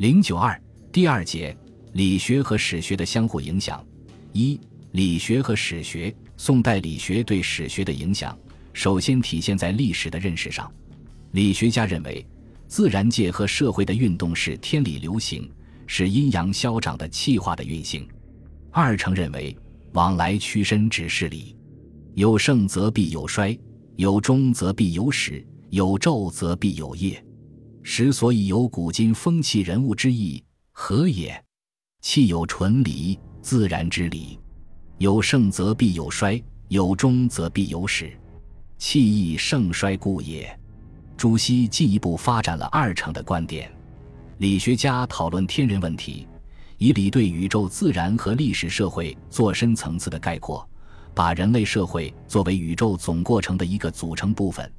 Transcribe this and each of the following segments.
零九二第二节理学和史学的相互影响。一、理学和史学。宋代理学对史学的影响，首先体现在历史的认识上。理学家认为，自然界和社会的运动是天理流行，是阴阳消长的气化的运行。二程认为，往来屈伸只是理，有盛则必有衰，有终则必有始，有昼则必有夜。时所以有古今风气人物之意，何也？气有纯理，自然之理。有盛则必有衰，有终则必有始，气亦盛衰故也。朱熹进一步发展了二程的观点。理学家讨论天人问题，以理对宇宙自然和历史社会做深层次的概括，把人类社会作为宇宙总过程的一个组成部分。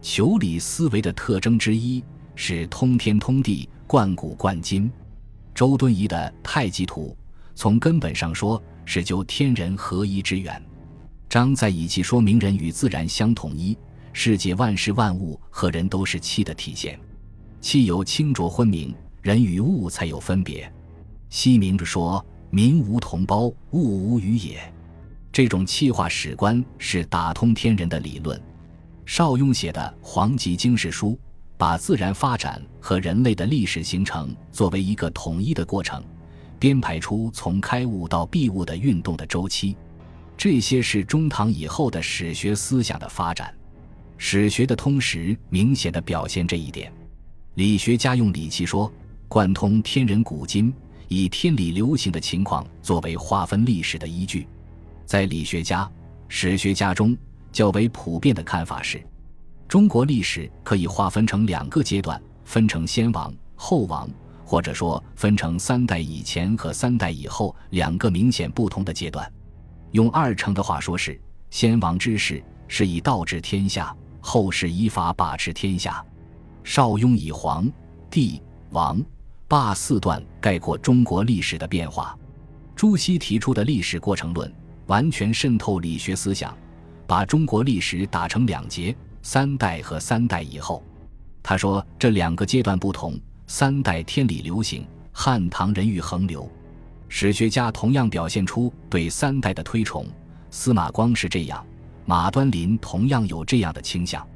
求理思维的特征之一。是通天通地、贯古贯今。周敦颐的《太极图》，从根本上说是究天人合一之源。张载以气说明人与自然相统一，世界万事万物和人都是气的体现。气有清浊昏明，人与物才有分别。西明着说：“民无同胞，物无与也。”这种气化史观是打通天人的理论。邵雍写的《黄极经世书》。把自然发展和人类的历史形成作为一个统一的过程，编排出从开悟到闭悟的运动的周期，这些是中唐以后的史学思想的发展。史学的通识明显的表现这一点。理学家用理气说贯通天人古今，以天理流行的情况作为划分历史的依据。在理学家、史学家中较为普遍的看法是。中国历史可以划分成两个阶段，分成先王、后王，或者说分成三代以前和三代以后两个明显不同的阶段。用二程的话说是：先王之事是以道治天下，后世以法把持天下。邵雍以皇、帝、王、霸四段概括中国历史的变化。朱熹提出的历史过程论完全渗透理学思想，把中国历史打成两节。三代和三代以后，他说这两个阶段不同。三代天理流行，汉唐人欲横流。史学家同样表现出对三代的推崇。司马光是这样，马端林同样有这样的倾向。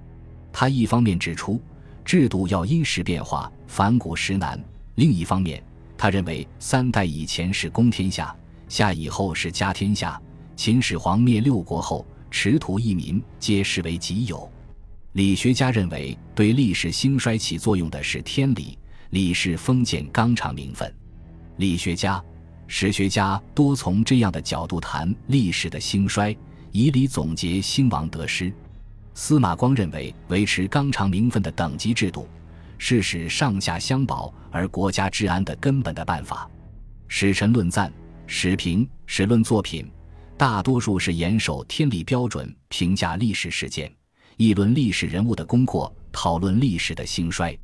他一方面指出制度要因时变化，反古实难；另一方面，他认为三代以前是公天下，夏以后是家天下。秦始皇灭六国后，持土一民皆视为己有。理学家认为，对历史兴衰起作用的是天理，理是封建纲常名分。理学家、史学家多从这样的角度谈历史的兴衰，以理总结兴亡得失。司马光认为，维持纲常名分的等级制度，是使上下相保而国家治安的根本的办法。史臣论赞、史评、史论作品，大多数是严守天理标准评价历史事件。议论历史人物的功过，讨论历史的兴衰。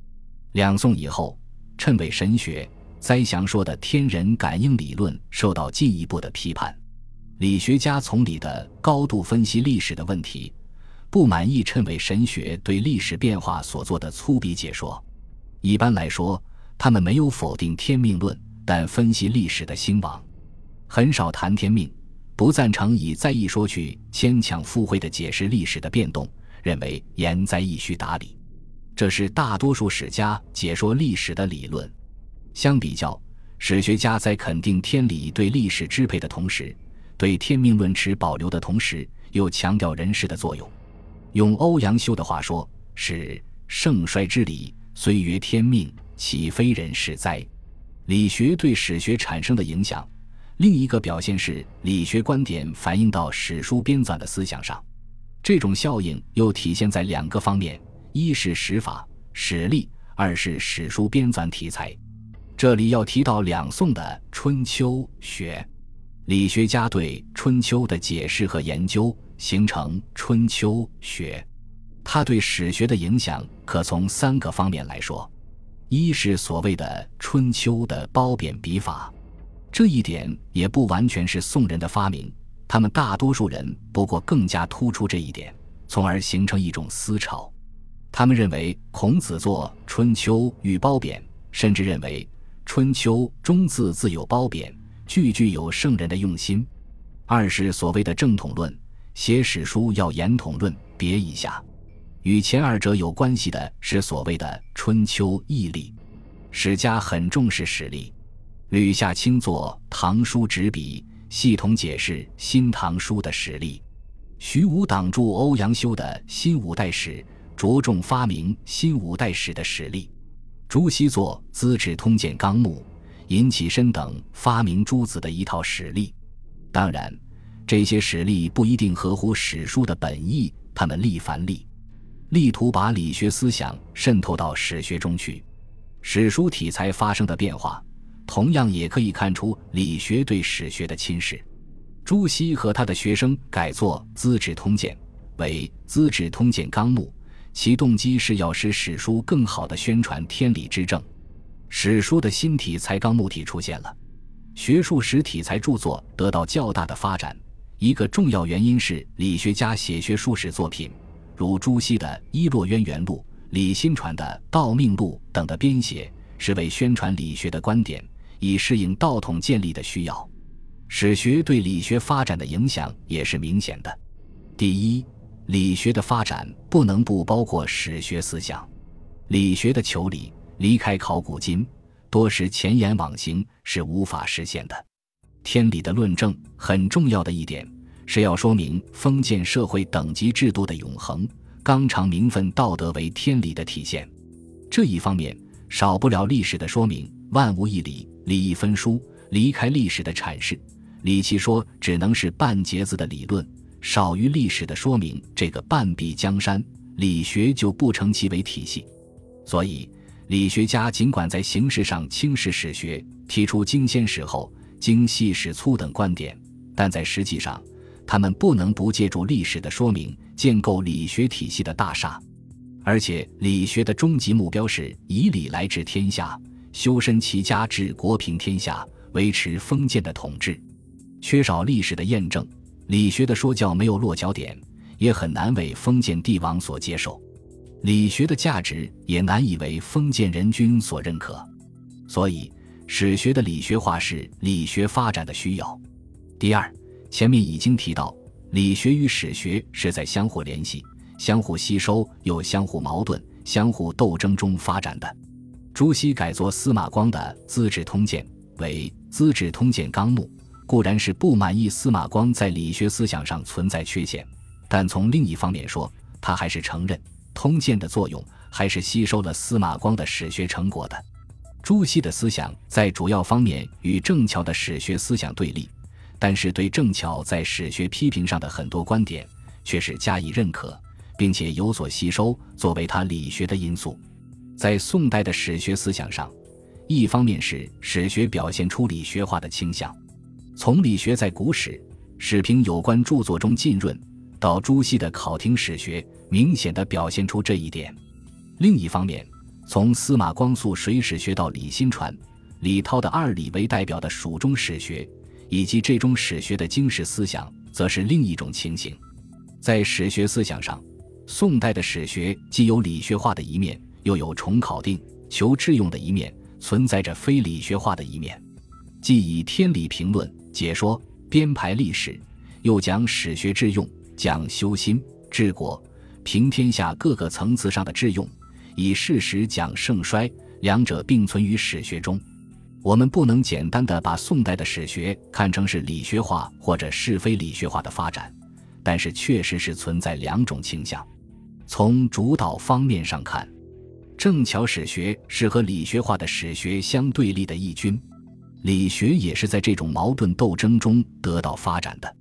两宋以后，谶纬神学、灾祥说的天人感应理论受到进一步的批判。理学家从理的高度分析历史的问题，不满意谶纬神学对历史变化所做的粗鄙解说。一般来说，他们没有否定天命论，但分析历史的兴亡，很少谈天命，不赞成以灾异说去牵强附会的解释历史的变动。认为言灾亦需达理，这是大多数史家解说历史的理论。相比较，史学家在肯定天理对历史支配的同时，对天命论持保留的同时，又强调人事的作用。用欧阳修的话说，是盛衰之理，虽曰天命，岂非人事哉？理学对史学产生的影响，另一个表现是理学观点反映到史书编纂的思想上。这种效应又体现在两个方面：一是史法、史力；二是史书编纂题材。这里要提到两宋的春秋学，理学家对春秋的解释和研究，形成春秋学。它对史学的影响可从三个方面来说：一是所谓的春秋的褒贬笔法，这一点也不完全是宋人的发明。他们大多数人不过更加突出这一点，从而形成一种思潮。他们认为孔子作《春秋》欲褒贬，甚至认为《春秋》中字字有褒贬，句句有圣人的用心。二是所谓的正统论，写史书要言统论，别一下。与前二者有关系的是所谓的春秋义例。史家很重视史例，吕夏卿作《唐书执笔》，系统解释《新唐书》的史例；徐武挡住欧阳修的《新五代史》，着重发明新五代史的史例。朱熹作《资治通鉴纲目》，尹启深等发明诸子的一套史例。当然，这些史例不一定合乎史书的本意，他们立凡立，力图把理学思想渗透到史学中去。史书题材发生的变化，同样也可以看出理学对史学的侵蚀。朱熹和他的学生改作《资治通鉴》为《资治通鉴纲目》，其动机是要使史书更好地宣传天理之政。史书的新题材纲目体出现了，学术史题材著作得到较大的发展。一个重要原因是理学家写学术史作品，如朱熹的《伊洛渊源录》。李新传的《道命录》等的编写，是为宣传理学的观点，以适应道统建立的需要。史学对理学发展的影响也是明显的。第一，理学的发展不能不包括史学思想。理学的求理，离开考古今，多时前言往行是无法实现的。天理的论证很重要的一点，是要说明封建社会等级制度的永恒。纲常名分道德为天理的体现，这一方面少不了历史的说明。万物一理，理一分殊，离开历史的阐释，李其说只能是半截子的理论，少于历史的说明，这个半壁江山，理学就不成其为体系。所以，理学家尽管在形式上轻视史学，提出经先史后、经细史粗等观点，但在实际上，他们不能不借助历史的说明。建构理学体系的大厦，而且理学的终极目标是以理来治天下，修身齐家治国平天下，维持封建的统治。缺少历史的验证，理学的说教没有落脚点，也很难为封建帝王所接受。理学的价值也难以为封建人君所认可。所以，史学的理学化是理学发展的需要。第二，前面已经提到。理学与史学是在相互联系、相互吸收又相互矛盾、相互斗争中发展的。朱熹改作司马光的《资治通鉴》为《资治通鉴纲目》，固然是不满意司马光在理学思想上存在缺陷，但从另一方面说，他还是承认通鉴的作用，还是吸收了司马光的史学成果的。朱熹的思想在主要方面与郑桥的史学思想对立。但是对郑桥在史学批评上的很多观点，却是加以认可，并且有所吸收，作为他理学的因素。在宋代的史学思想上，一方面是史学表现出理学化的倾向，从理学在古史史评有关著作中浸润，到朱熹的考听史学，明显的表现出这一点。另一方面，从司马光速水史学到李新传、李涛的二李为代表的蜀中史学。以及这种史学的经史思想，则是另一种情形。在史学思想上，宋代的史学既有理学化的一面，又有重考定、求致用的一面，存在着非理学化的一面。既以天理评论、解说、编排历史，又讲史学致用，讲修心、治国、平天下各个层次上的致用，以事实讲盛衰，两者并存于史学中。我们不能简单的把宋代的史学看成是理学化或者是非理学化的发展，但是确实是存在两种倾向。从主导方面上看，正巧史学是和理学化的史学相对立的义军，理学也是在这种矛盾斗争中得到发展的。